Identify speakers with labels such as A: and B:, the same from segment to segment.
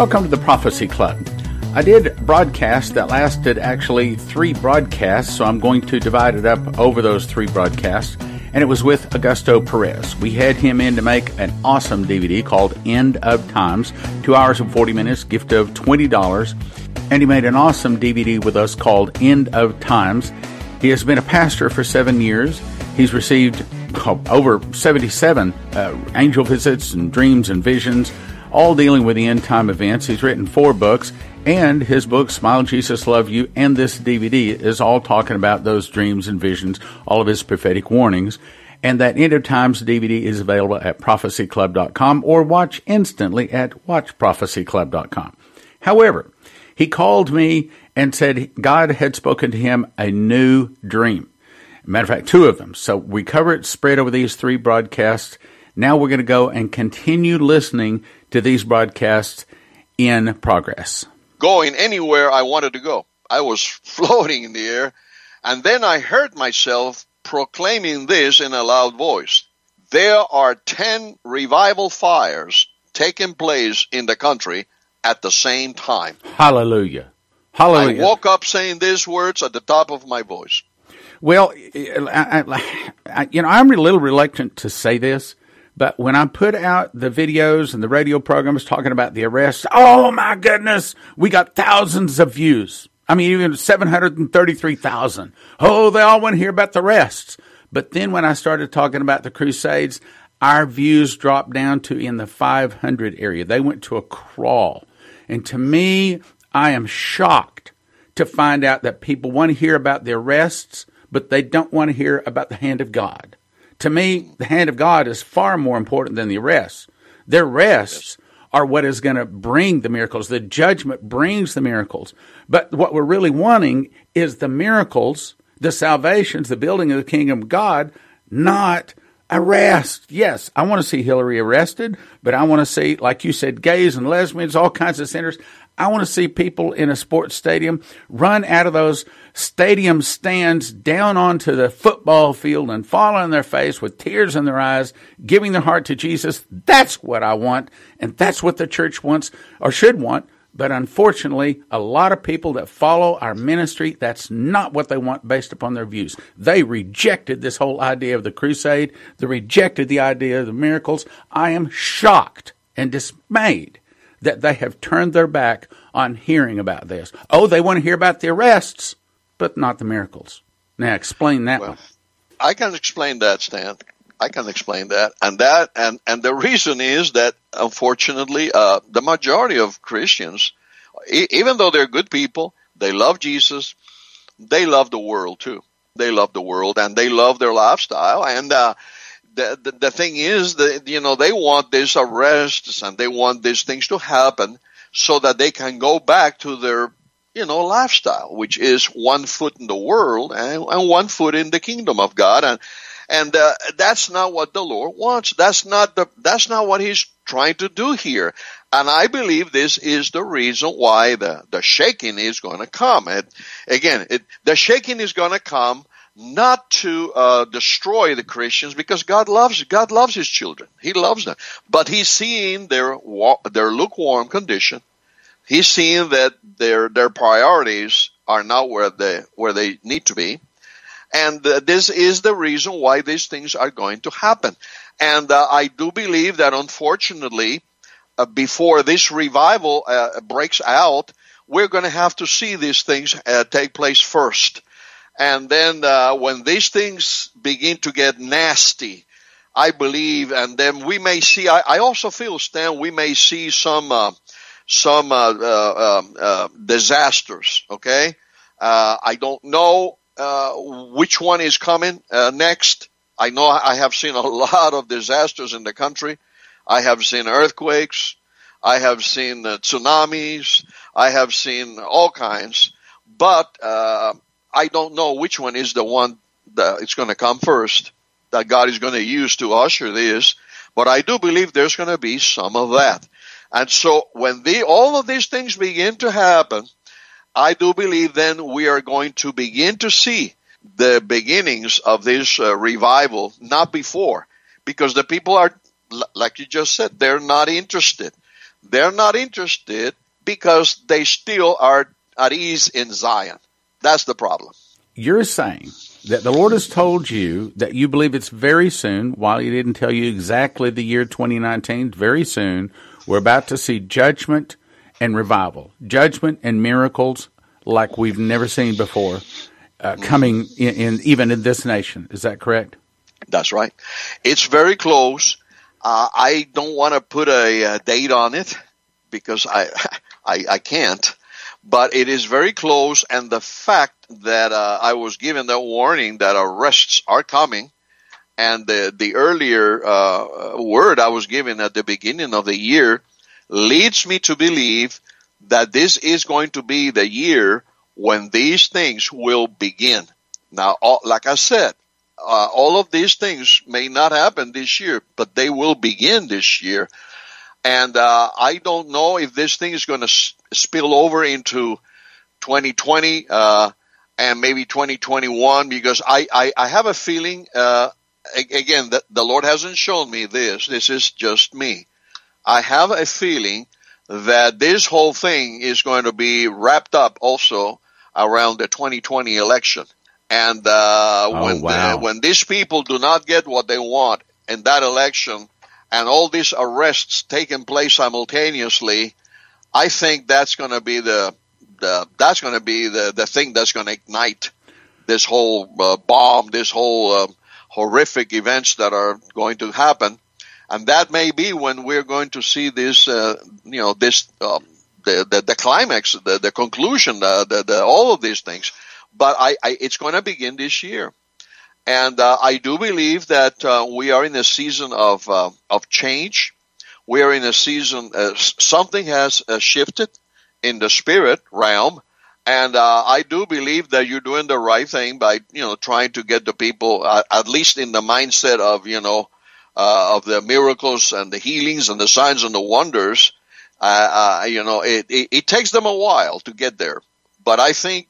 A: Welcome to the Prophecy Club. I did broadcast that lasted actually three broadcasts, so I'm going to divide it up over those three broadcasts. And it was with Augusto Perez. We had him in to make an awesome DVD called End of Times, two hours and 40 minutes, gift of $20. And he made an awesome DVD with us called End of Times. He has been a pastor for seven years. He's received oh, over 77 uh, angel visits and dreams and visions all dealing with the end time events. He's written four books, and his book, Smile Jesus Love You, and this DVD is all talking about those dreams and visions, all of his prophetic warnings. And that End of Times DVD is available at prophecyclub.com or watch instantly at watchprophecyclub.com. However, he called me and said God had spoken to him a new dream. Matter of fact, two of them. So we cover it spread over these three broadcasts. Now we're going to go and continue listening to these broadcasts in progress?
B: Going anywhere I wanted to go. I was floating in the air, and then I heard myself proclaiming this in a loud voice. There are 10 revival fires taking place in the country at the same time.
A: Hallelujah. Hallelujah.
B: I woke up saying these words at the top of my voice.
A: Well, I, I, you know, I'm a little reluctant to say this but when I put out the videos and the radio programs talking about the arrest, oh my goodness, we got thousands of views. I mean, even 733,000. Oh, they all want to hear about the arrests. But then when I started talking about the Crusades, our views dropped down to in the 500 area. They went to a crawl. And to me, I am shocked to find out that people want to hear about the arrests, but they don't want to hear about the hand of God to me, the hand of God is far more important than the arrests. Their arrests are what is going to bring the miracles. The judgment brings the miracles. But what we're really wanting is the miracles, the salvations, the building of the kingdom of God, not arrest. Yes, I want to see Hillary arrested, but I want to see, like you said, gays and lesbians, all kinds of sinners. I want to see people in a sports stadium run out of those stadium stands down onto the football field and fall on their face with tears in their eyes, giving their heart to Jesus. That's what I want. And that's what the church wants or should want. But unfortunately, a lot of people that follow our ministry, that's not what they want based upon their views. They rejected this whole idea of the crusade. They rejected the idea of the miracles. I am shocked and dismayed that they have turned their back on hearing about this. Oh, they want to hear about the arrests, but not the miracles. Now, explain that well, one.
B: I can explain that, Stan. I can explain that, and that, and and the reason is that unfortunately, uh, the majority of Christians, e- even though they're good people, they love Jesus, they love the world too. They love the world and they love their lifestyle, and uh, the, the, thing is that, you know, they want these arrests and they want these things to happen so that they can go back to their, you know, lifestyle, which is one foot in the world and, and one foot in the kingdom of God. And, and, uh, that's not what the Lord wants. That's not the, that's not what He's trying to do here. And I believe this is the reason why the, the shaking is going to come. It, again, it, the shaking is going to come not to uh, destroy the Christians because God loves God loves His children. He loves them, but He's seeing their their lukewarm condition. He's seeing that their their priorities are not where they where they need to be, and uh, this is the reason why these things are going to happen. And uh, I do believe that unfortunately, uh, before this revival uh, breaks out, we're going to have to see these things uh, take place first and then uh, when these things begin to get nasty, I believe, and then we may see. I, I also feel, Stan, we may see some uh, some uh, uh um, uh disasters. Okay, uh, I don't know which one is coming next. I know I have seen a lot of disasters in the country. I have seen earthquakes. I have seen tsunamis. I have seen all kinds. But I don't know which one is the one that it's going to come first that God is going to use to usher this, but I do believe there's going to be some of that. And so when the, all of these things begin to happen, I do believe then we are going to begin to see the beginnings of this uh, revival, not before, because the people are, like you just said, they're not interested. they're not interested because they still are at ease in Zion. That's the problem.
A: You're saying that the Lord has told you that you believe it's very soon, while He didn't tell you exactly the year 2019, very soon, we're about to see judgment and revival, judgment and miracles like we've never seen before uh, coming in, in, even in this nation. Is that correct?
B: That's right. It's very close. Uh, I don't want to put a, a, date on it because I, I, I can't, but it is very close. And the fact that uh, I was given the warning that arrests are coming, and the the earlier uh, word I was given at the beginning of the year leads me to believe that this is going to be the year when these things will begin. Now, all, like I said, uh, all of these things may not happen this year, but they will begin this year. And uh, I don't know if this thing is going to s- spill over into 2020 uh, and maybe 2021 because I, I, I have a feeling, uh, again, that the Lord hasn't shown me this. This is just me. I have a feeling that this whole thing is going to be wrapped up also around the 2020 election. And uh, oh, when wow. the, when these people do not get what they want in that election, and all these arrests taking place simultaneously, I think that's going to be the, the that's going to be the the thing that's going to ignite this whole uh, bomb, this whole um, horrific events that are going to happen, and that may be when we're going to see this, uh, you know, this um, the, the, the climax, the, the conclusion, the, the, the, all of these things. But I, I it's going to begin this year. And uh, I do believe that uh, we are in a season of uh, of change. We are in a season. Uh, something has uh, shifted in the spirit realm, and uh, I do believe that you're doing the right thing by you know trying to get the people at least in the mindset of you know of the miracles and the healings and the signs and the wonders you know, it, it, it, takes them a while to get there. But I think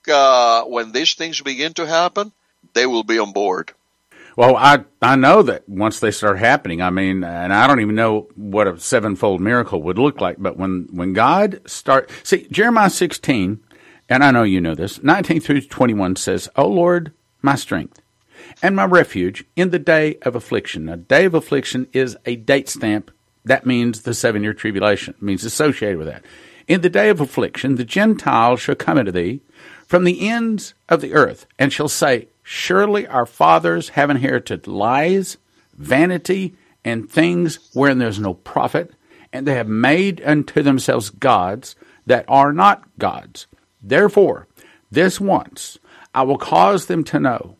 B: when these things begin to happen, they will be on board.
A: Well, I I know that once they start happening, I mean, and I don't even know what a sevenfold miracle would look like. But when when God start, see Jeremiah sixteen, and I know you know this, nineteen through twenty one says, "O Lord, my strength and my refuge in the day of affliction." A day of affliction is a date stamp that means the seven year tribulation, it means associated with that. In the day of affliction, the Gentiles shall come unto thee from the ends of the earth, and shall say, Surely our fathers have inherited lies, vanity, and things wherein there is no profit, and they have made unto themselves gods that are not gods. Therefore, this once I will cause them to know.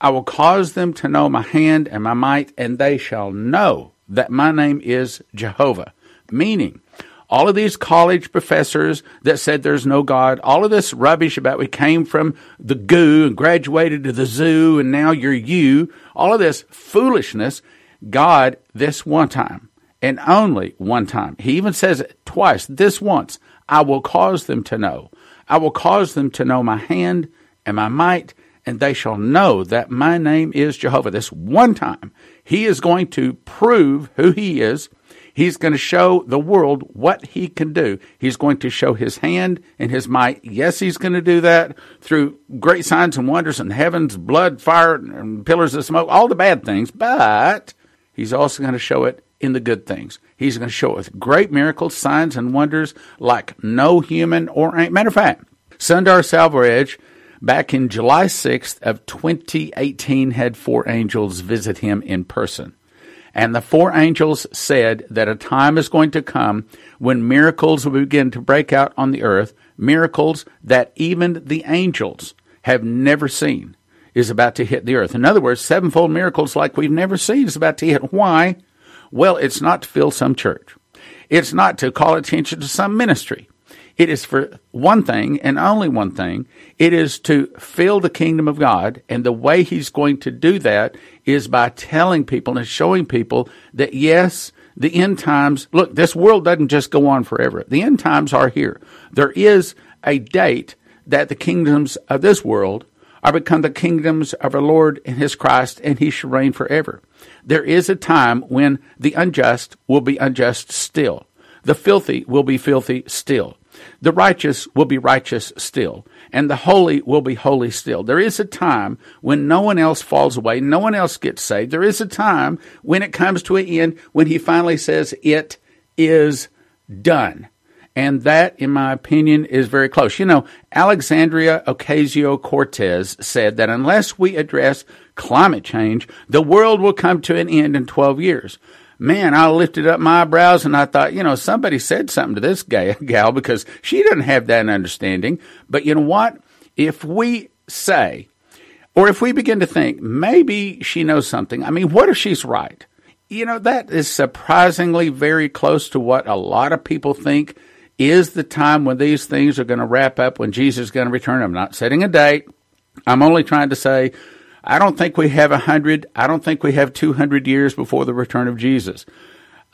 A: I will cause them to know my hand and my might, and they shall know that my name is Jehovah, meaning all of these college professors that said there's no God, all of this rubbish about we came from the goo and graduated to the zoo and now you're you, all of this foolishness, God, this one time and only one time. He even says it twice, this once, I will cause them to know. I will cause them to know my hand and my might, and they shall know that my name is Jehovah. This one time. He is going to prove who he is. He's going to show the world what he can do. He's going to show his hand and his might. Yes, he's going to do that through great signs and wonders and heavens, blood, fire, and pillars of smoke, all the bad things, but he's also going to show it in the good things. He's going to show it with great miracles, signs, and wonders like no human or matter of fact. Sundar Selvaraj back in July 6th of 2018 had four angels visit him in person. And the four angels said that a time is going to come when miracles will begin to break out on the earth, miracles that even the angels have never seen is about to hit the earth. In other words, sevenfold miracles like we've never seen is about to hit. Why? Well, it's not to fill some church. It's not to call attention to some ministry. It is for one thing and only one thing. It is to fill the kingdom of God. And the way he's going to do that is by telling people and showing people that yes, the end times, look, this world doesn't just go on forever. The end times are here. There is a date that the kingdoms of this world are become the kingdoms of our Lord and his Christ, and he shall reign forever. There is a time when the unjust will be unjust still. The filthy will be filthy still. The righteous will be righteous still. And the holy will be holy still. There is a time when no one else falls away, no one else gets saved. There is a time when it comes to an end when he finally says, It is done. And that, in my opinion, is very close. You know, Alexandria Ocasio Cortez said that unless we address climate change, the world will come to an end in 12 years. Man, I lifted up my eyebrows and I thought, you know, somebody said something to this guy, gal because she doesn't have that understanding. But you know what? If we say, or if we begin to think, maybe she knows something. I mean, what if she's right? You know, that is surprisingly very close to what a lot of people think is the time when these things are going to wrap up, when Jesus is going to return. I'm not setting a date. I'm only trying to say, I don't think we have a hundred. I don't think we have 200 years before the return of Jesus.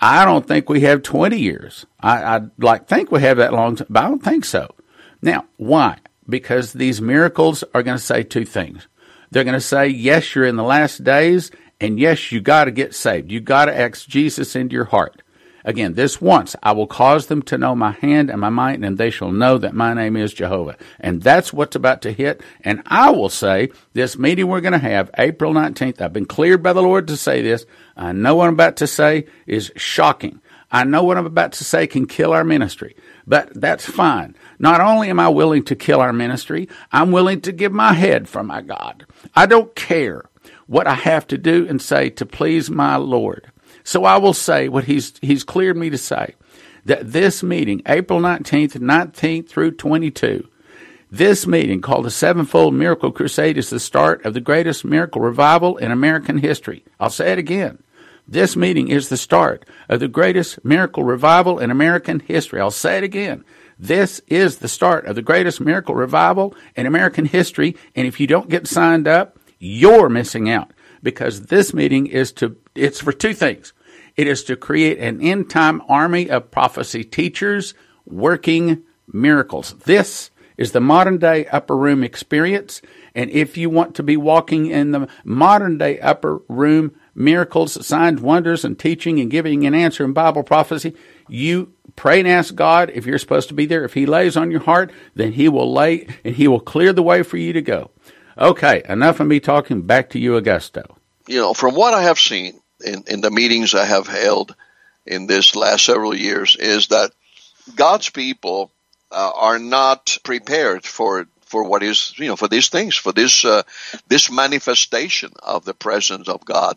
A: I don't think we have 20 years. I, I like think we have that long, but I don't think so. Now, why? Because these miracles are going to say two things. They're going to say, yes, you're in the last days, and yes, you got to get saved. You got to ask Jesus into your heart. Again, this once I will cause them to know my hand and my might, and they shall know that my name is Jehovah. And that's what's about to hit. And I will say this meeting we're going to have April 19th. I've been cleared by the Lord to say this. I know what I'm about to say is shocking. I know what I'm about to say can kill our ministry, but that's fine. Not only am I willing to kill our ministry, I'm willing to give my head for my God. I don't care what I have to do and say to please my Lord. So I will say what he's, he's cleared me to say that this meeting, April 19th, 19th through 22, this meeting called the Sevenfold Miracle Crusade is the start of the greatest miracle revival in American history. I'll say it again. This meeting is the start of the greatest miracle revival in American history. I'll say it again. This is the start of the greatest miracle revival in American history. And if you don't get signed up, you're missing out because this meeting is to, it's for two things. It is to create an end time army of prophecy teachers working miracles. This is the modern day upper room experience. And if you want to be walking in the modern day upper room miracles, signs, wonders, and teaching and giving an answer in Bible prophecy, you pray and ask God if you're supposed to be there. If He lays on your heart, then He will lay and He will clear the way for you to go. Okay, enough of me talking. Back to you, Augusto.
B: You know, from what I have seen in, in the meetings I have held in this last several years, is that God's people uh, are not prepared for for what is you know for these things for this uh, this manifestation of the presence of God.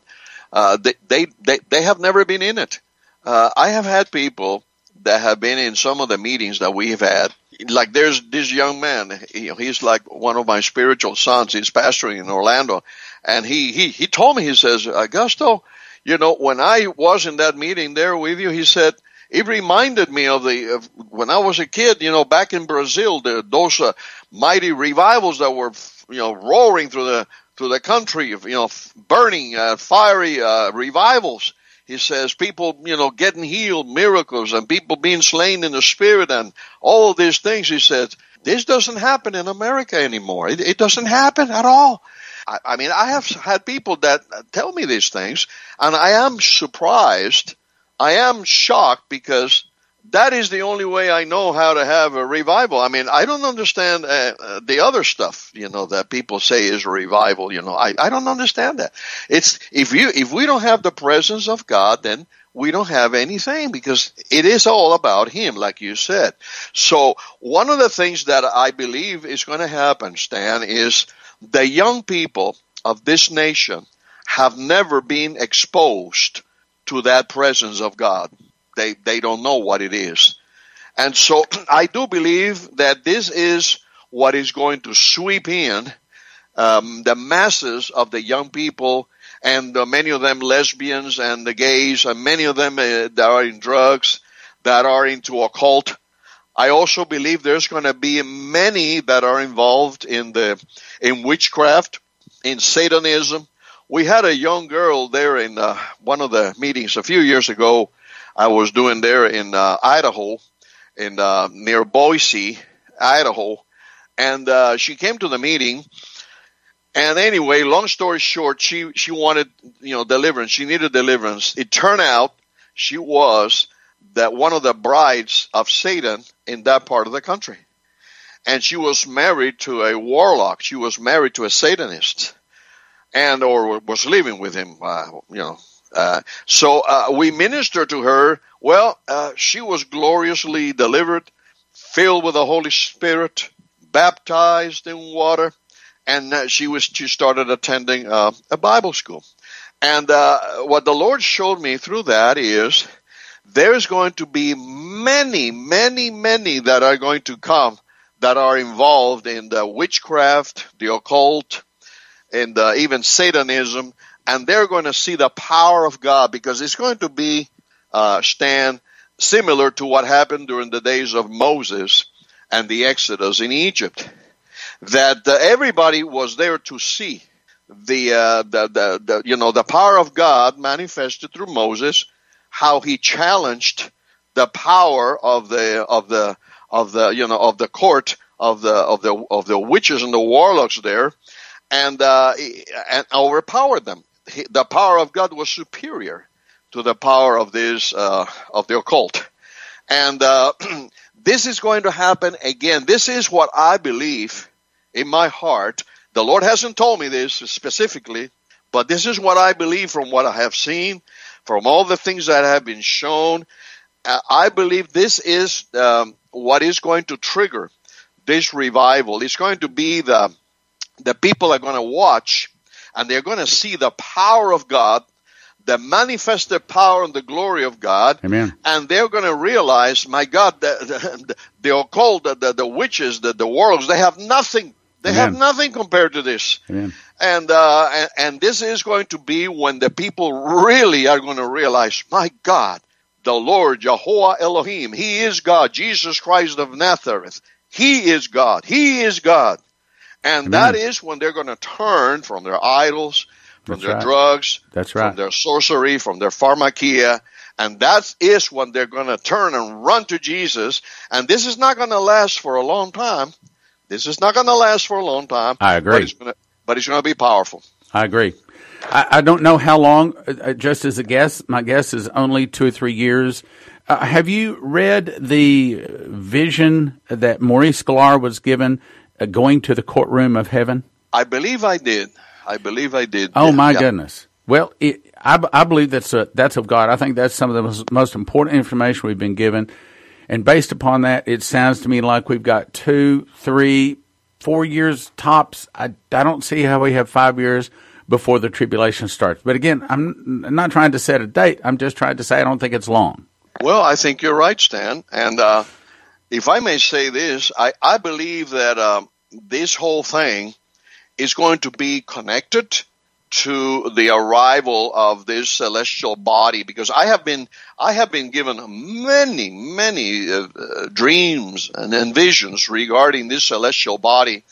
B: Uh, they, they they they have never been in it. Uh, I have had people that have been in some of the meetings that we've had like there's this young man, you know, he's like one of my spiritual sons. He's pastoring in Orlando, and he he he told me he says, Augusto, you know, when I was in that meeting there with you, he said it reminded me of the of when I was a kid, you know, back in Brazil, the, those uh, mighty revivals that were you know roaring through the through the country, you know, burning uh, fiery uh, revivals he says people, you know, getting healed, miracles, and people being slain in the spirit, and all of these things. He says this doesn't happen in America anymore. It, it doesn't happen at all. I, I mean, I have had people that tell me these things, and I am surprised. I am shocked because that is the only way I know how to have a revival. I mean, I don't understand uh, uh, the other stuff, you know, that people say is revival. You know, I, I don't understand that. It's if you if we don't have the presence of God, then we don't have anything because it is all about Him, like you said. So one of the things that I believe is going to happen, Stan, is the young people of this nation have never been exposed to that presence of God they, they don't know what it is. And so I do believe that this is what is going to sweep in um, the masses of the young people and uh, many of them lesbians and the gays and many of them uh, that are in drugs, that are into occult. I also believe there's going to be many that are involved in the in witchcraft, in Satanism. We had a young girl there in uh, one of the meetings a few years ago I was doing there in uh, Idaho, in uh, near Boise, Idaho, and uh, she came to the meeting. And anyway, long story short, she she wanted you know deliverance. She needed deliverance. It turned out she was that one of the brides of Satan in that part of the country. And she was married to a warlock. She was married to a Satanist and or was living with him, uh, you know. Uh, so uh, we ministered to her. Well, uh, she was gloriously delivered, filled with the Holy Spirit, baptized in water, and uh, she was she started attending uh, a Bible school. And what the Lord showed me through that is there's going to be many, many, many that are going to come that are involved in the witchcraft, the occult, and even Satanism, and they're going to see the power of God because it's going to be, uh, Stan, similar to what happened during the days of Moses and the Exodus in Egypt. That uh, everybody was there to see the, uh, the, the, the, you know, the power of God manifested through Moses, how he challenged the power of the, of the, of the, you know, of the court of the, of the, of the witches and the warlocks there and, uh, and overpowered them. The power of God was superior to the power of this, uh, of the occult. And, uh, this is going to happen again. This is what I believe in my heart. The Lord hasn't told me this specifically, but this is what I believe from what I have seen, from all the things that have been shown. Uh, I believe this is um, what is going to trigger this revival. It's going to be the the people are going to watch and they're going to see the power of God, the manifested power and the glory of God.
A: Amen.
B: And they're going to realize, my God, the, the, the occult, the, the, witches, the, the worlds, they have nothing. They
A: Amen.
B: have nothing compared to this.
A: Amen.
B: And, uh, and, and this is going to be when the people really are going to realize, my God, the Lord, Jehovah Elohim, He is God. Jesus Christ of Nazareth, He is God. He is God. And
A: Amen.
B: that is when they're going to turn from their idols, from
A: That's
B: their
A: right.
B: drugs,
A: That's right.
B: from their sorcery, from their pharmakia. And that is when they're going to turn and run to Jesus. And this is not going to last for a long time. This is not going to last for a long time.
A: I agree.
B: But it's going to, but it's going to be powerful.
A: I agree. I, I don't know how long, uh, just as a guess, my guess is only two or three years. Uh, have you read the vision that Maurice Sklar was given uh, going to the courtroom of heaven?
B: I believe I did. I believe I did.
A: Oh my
B: yeah.
A: goodness! Well, it, I, I believe that's a, that's of God. I think that's some of the most, most important information we've been given, and based upon that, it sounds to me like we've got two, three, four years tops. I, I don't see how we have five years before the tribulation starts. But again, I'm not trying to set a date. I'm just trying to say I don't think it's long.
B: Well, I think you're right, Stan. And uh, if I may say this, I, I believe that um, this whole thing is going to be connected to the arrival of this celestial body because I have been I have been given many many uh, uh, dreams and, and visions regarding this celestial body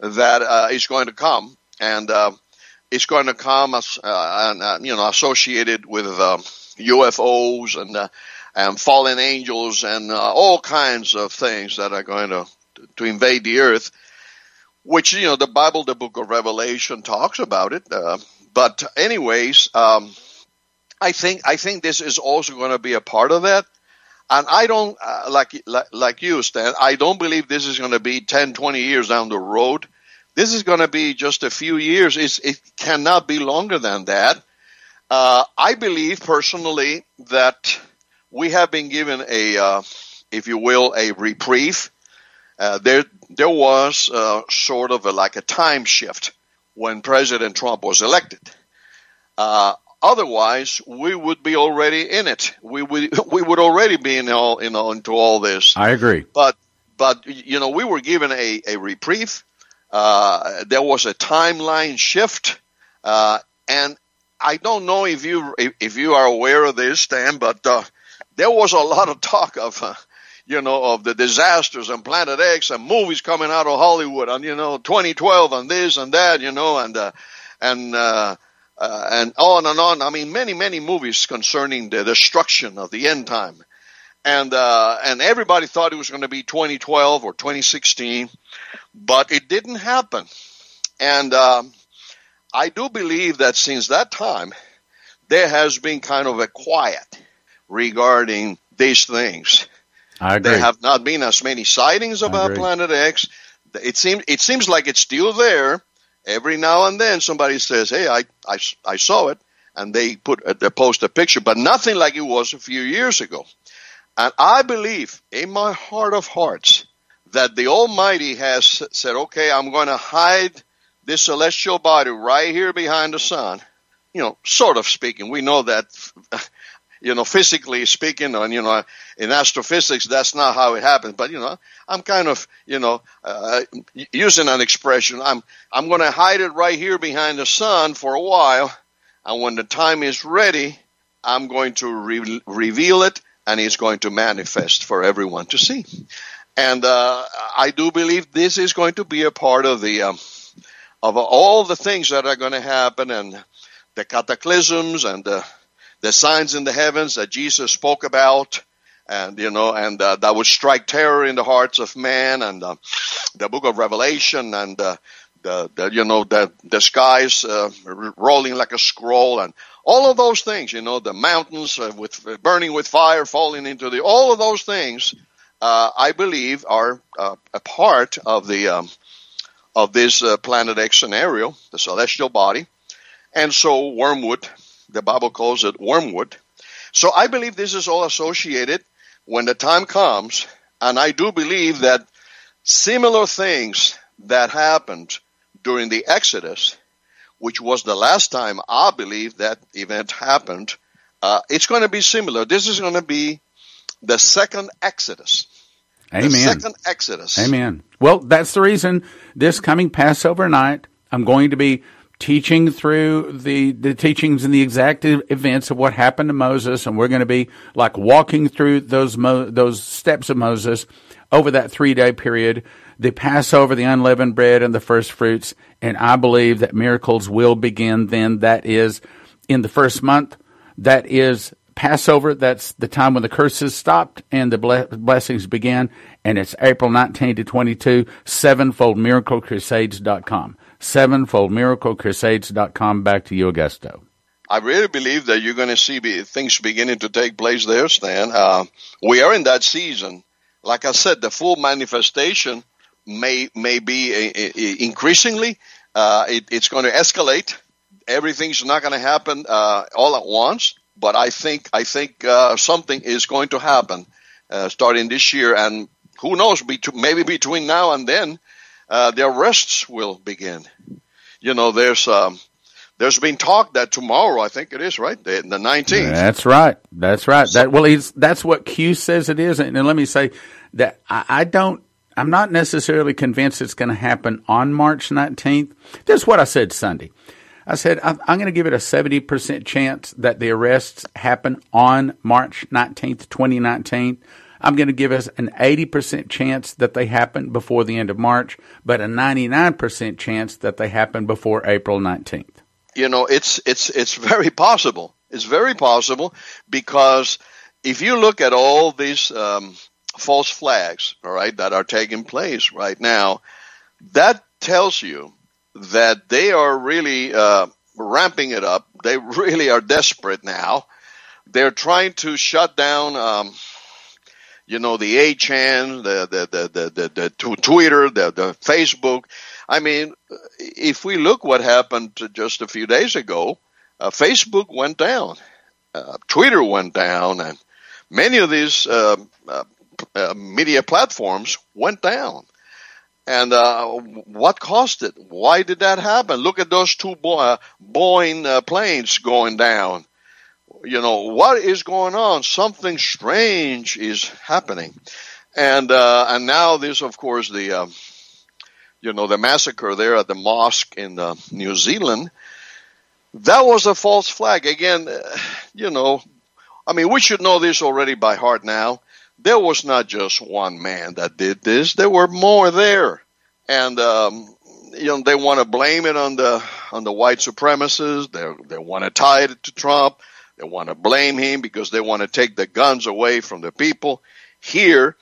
B: that uh, is going to come and uh, it's going to come as uh, and, you know associated with um, UFOs and uh, and fallen angels and uh, all kinds of things that are going to to invade the earth which you know the Bible, the Book of Revelation talks about it. Uh, but anyways, um, I think I think this is also going to be a part of that. And I don't uh, like, like like you, Stan. I don't believe this is going to be 10, 20 years down the road. This is going to be just a few years. It's, it cannot be longer than that. Uh, I believe personally that we have been given a, uh, if you will, a reprieve. Uh, there, there was uh, sort of a, like a time shift when President Trump was elected. Uh, otherwise, we would be already in it. We would we would already be in all you know into all this.
A: I agree.
B: But but you know we were given a a reprieve. Uh, there was a timeline shift, uh, and I don't know if you if, if you are aware of this, Stan, but uh, there was a lot of talk of. Uh, you know, of the disasters and Planet X and movies coming out of Hollywood and, you know, 2012 and this and that, you know, and, uh, and, uh, uh, and on and on. I mean, many, many movies concerning the destruction of the end time. And, uh, and everybody thought it was going to be 2012 or 2016, but it didn't happen. And, um, I do believe that since that time, there has been kind of a quiet regarding these things.
A: I agree.
B: There have not been as many sightings about. Planet X. It seems it seems like it's still there. Every now and then, somebody says, "Hey, I I, I saw it," and they put uh, they post a picture, but nothing like it was a few years ago. And I believe in my heart of hearts that the Almighty has said, "Okay, I'm going to hide this celestial body right here behind the sun." You know, sort of speaking, we know that you know, physically speaking, and you know, in astrophysics, that's not how it happens. But you know, I'm kind of, you know, uh, using an expression. I'm I'm going to hide it right here behind the sun for a while, and when the time is ready, I'm going to re- reveal it, and it's going to manifest for everyone to see. And uh, I do believe this is going to be a part of the um, of all the things that are going to happen, and the cataclysms and the the signs in the heavens that Jesus spoke about, and you know, and uh, that would strike terror in the hearts of man, and uh, the Book of Revelation, and uh, the, the you know the the skies uh, rolling like a scroll, and all of those things, you know, the mountains uh, with burning with fire falling into the all of those things, uh, I believe are a part of the um, of this Planet X scenario, the celestial body, and so wormwood the Bible calls it wormwood. So I believe this is all associated when the time comes, and I do believe that similar things that happened during the Exodus, which was the last time I believe that event happened, uh, it's going to be similar. This is going to be the second Exodus.
A: Amen.
B: The second Exodus.
A: Amen. Well, that's the reason this coming Passover night, I'm going to be teaching through the, the teachings and the exact events of what happened to Moses, and we're going to be like walking through those Mo, those steps of Moses over that three day period. The Passover, the unleavened bread, and the first fruits, and I believe that miracles will begin then. That is in the first month. That is Passover. That's the time when the curses stopped and the blessings began. And it's April 19 to 22, sevenfoldmiraclecrusades.com sevenfoldmiraclecrusades.com. Back to you, Augusto.
B: I really believe that you're going to see things beginning to take place there, Stan. Uh, we are in that season. Like I said, the full manifestation may may be a, a, a increasingly. Uh, it, it's going to escalate. Everything's not going to happen uh, all at once, but I think I think uh, something is going to happen uh, starting this year, and who knows? maybe between now and then, uh, the arrests will begin. You know, there's um, there's been talk that tomorrow, I think it is, right, the, the 19th.
A: That's right. That's right. So, that well, he's, that's what Q says it is. And, and let me say that I, I don't. I'm not necessarily convinced it's going to happen on March 19th. This is what I said Sunday. I said I'm going to give it a 70% chance that the arrests happen on March 19th, 2019. I'm going to give us an 80% chance that they happen before the end of March, but a 99% chance that they happen before April 19th.
B: You know, it's it's it's very possible. It's very possible because if you look at all these um, false flags, all right, that are taking place right now, that tells you that they are really uh, ramping it up. They really are desperate now. They're trying to shut down um, you know, the 8chan, the, the, the, the, the, the Twitter, the, the Facebook. I mean, if we look what happened just a few days ago, uh, Facebook went down, uh, Twitter went down, and many of these uh, uh, uh media platforms went down. And uh, what caused it? Why did that happen? Look at those two Boeing planes going down you know, what is going on? Something strange is happening. And, uh, and now this, of course, the, uh, you know, the massacre there at the mosque in uh, New Zealand, that was a false flag. Again, uh, you know, I mean, we should know this already by heart now. There was not just one man that did this. There were more there. And, um, you know, they want to blame it on the, on the white supremacists. They, they want to tie it to Trump. They want to blame him because they want to take the guns away from the people here.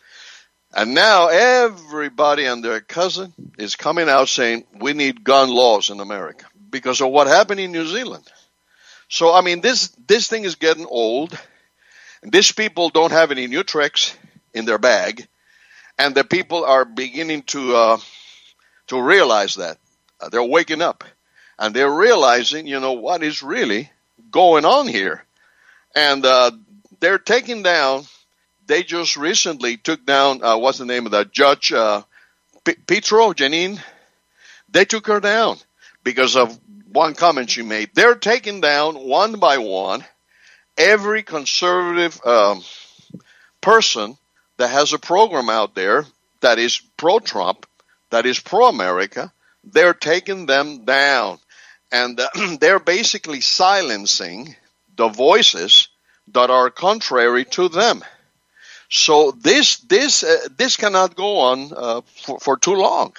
B: And now everybody and their cousin is coming out saying we need gun laws in America because of what happened in New Zealand. So I mean this this thing is getting old These people don't have any new tricks in their bag, and the people are beginning to uh, to realize that uh, they're waking up, and they're realizing, you know, what is really going on here, and uh, they're taking down. They just recently took down uh, what's the name of that judge uh, P- Petro Jeanine. They took her down because of one comment she made. They're taking down one by one every conservative um, person that has a program out there that is pro Trump, that is pro America, they're taking them down. And uh, they're basically silencing the voices that are contrary to them. So this this uh, this cannot go on uh, for, for too long.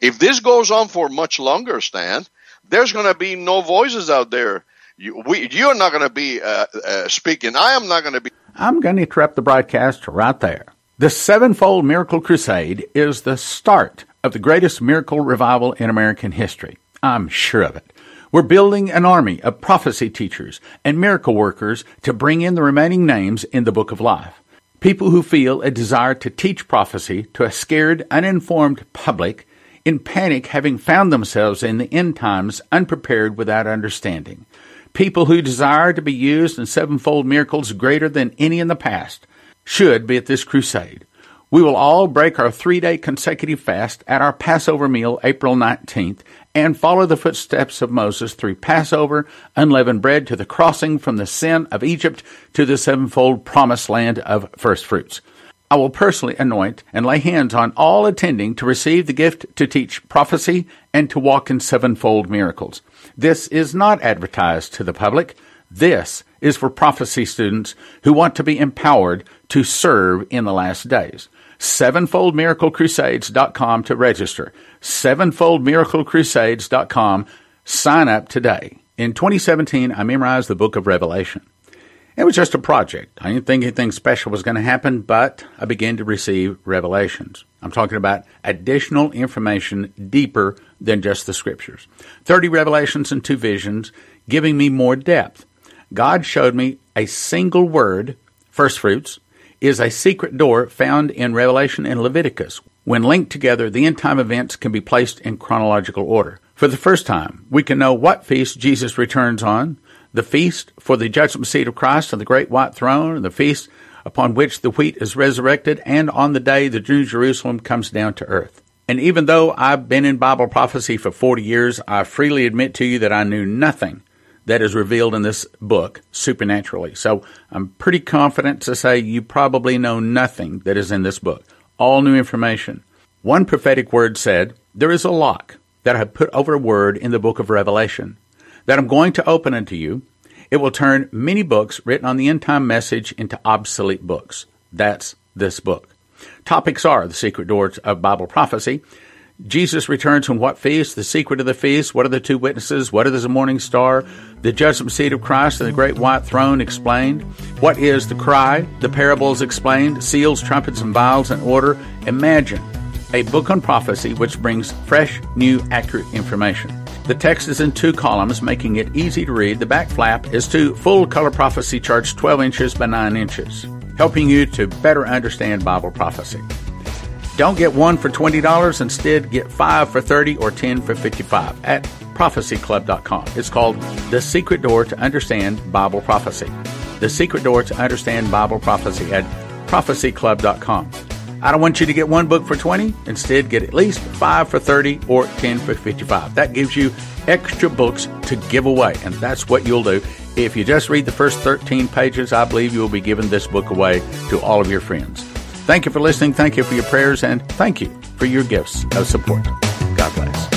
B: If this goes on for much longer, Stan, there's going to be no voices out there you, we, you're not going to be uh, uh, speaking. I am not going to be.
A: I'm going to interrupt the broadcast right there. The Sevenfold Miracle Crusade is the start of the greatest miracle revival in American history. I'm sure of it. We're building an army of prophecy teachers and miracle workers to bring in the remaining names in the Book of Life. People who feel a desire to teach prophecy to a scared, uninformed public in panic having found themselves in the end times unprepared without understanding people who desire to be used in sevenfold miracles greater than any in the past should be at this crusade. We will all break our three day consecutive fast at our Passover meal April 19th and follow the footsteps of Moses through Passover, unleavened bread to the crossing from the sin of Egypt to the sevenfold promised land of first fruits. I will personally anoint and lay hands on all attending to receive the gift to teach prophecy and to walk in sevenfold miracles. This is not advertised to the public. This is for prophecy students who want to be empowered to serve in the last days. SevenfoldMiracleCrusades.com to register. SevenfoldMiracleCrusades.com. Sign up today. In 2017, I memorized the book of Revelation. It was just a project. I didn't think anything special was going to happen, but I began to receive revelations. I'm talking about additional information deeper than just the scriptures. 30 revelations and two visions, giving me more depth. God showed me a single word, first fruits, is a secret door found in Revelation and Leviticus. When linked together, the end time events can be placed in chronological order. For the first time, we can know what feast Jesus returns on, the feast for the judgment seat of Christ on the great white throne, and the feast upon which the wheat is resurrected, and on the day the New Jerusalem comes down to earth. And even though I've been in Bible prophecy for 40 years, I freely admit to you that I knew nothing that is revealed in this book supernaturally. So I'm pretty confident to say you probably know nothing that is in this book. All new information. One prophetic word said, There is a lock that I have put over a word in the book of Revelation that I'm going to open unto you. It will turn many books written on the end time message into obsolete books. That's this book. Topics are the secret doors of Bible prophecy. Jesus returns on what feast? The secret of the feast? What are the two witnesses? What is the morning star? The judgment seat of Christ and the great white throne explained. What is the cry? The parables explained. Seals, trumpets, and vials in order. Imagine a book on prophecy which brings fresh, new, accurate information. The text is in two columns, making it easy to read. The back flap is to full color prophecy charts 12 inches by 9 inches, helping you to better understand Bible prophecy. Don't get one for $20, instead get 5 for 30 or 10 for 55 at prophecyclub.com. It's called The Secret Door to Understand Bible Prophecy. The Secret Door to Understand Bible Prophecy at prophecyclub.com. I don't want you to get one book for 20. Instead, get at least 5 for 30 or 10 for 55. That gives you extra books to give away, and that's what you'll do. If you just read the first 13 pages, I believe you will be giving this book away to all of your friends. Thank you for listening. Thank you for your prayers, and thank you for your gifts of support. God bless.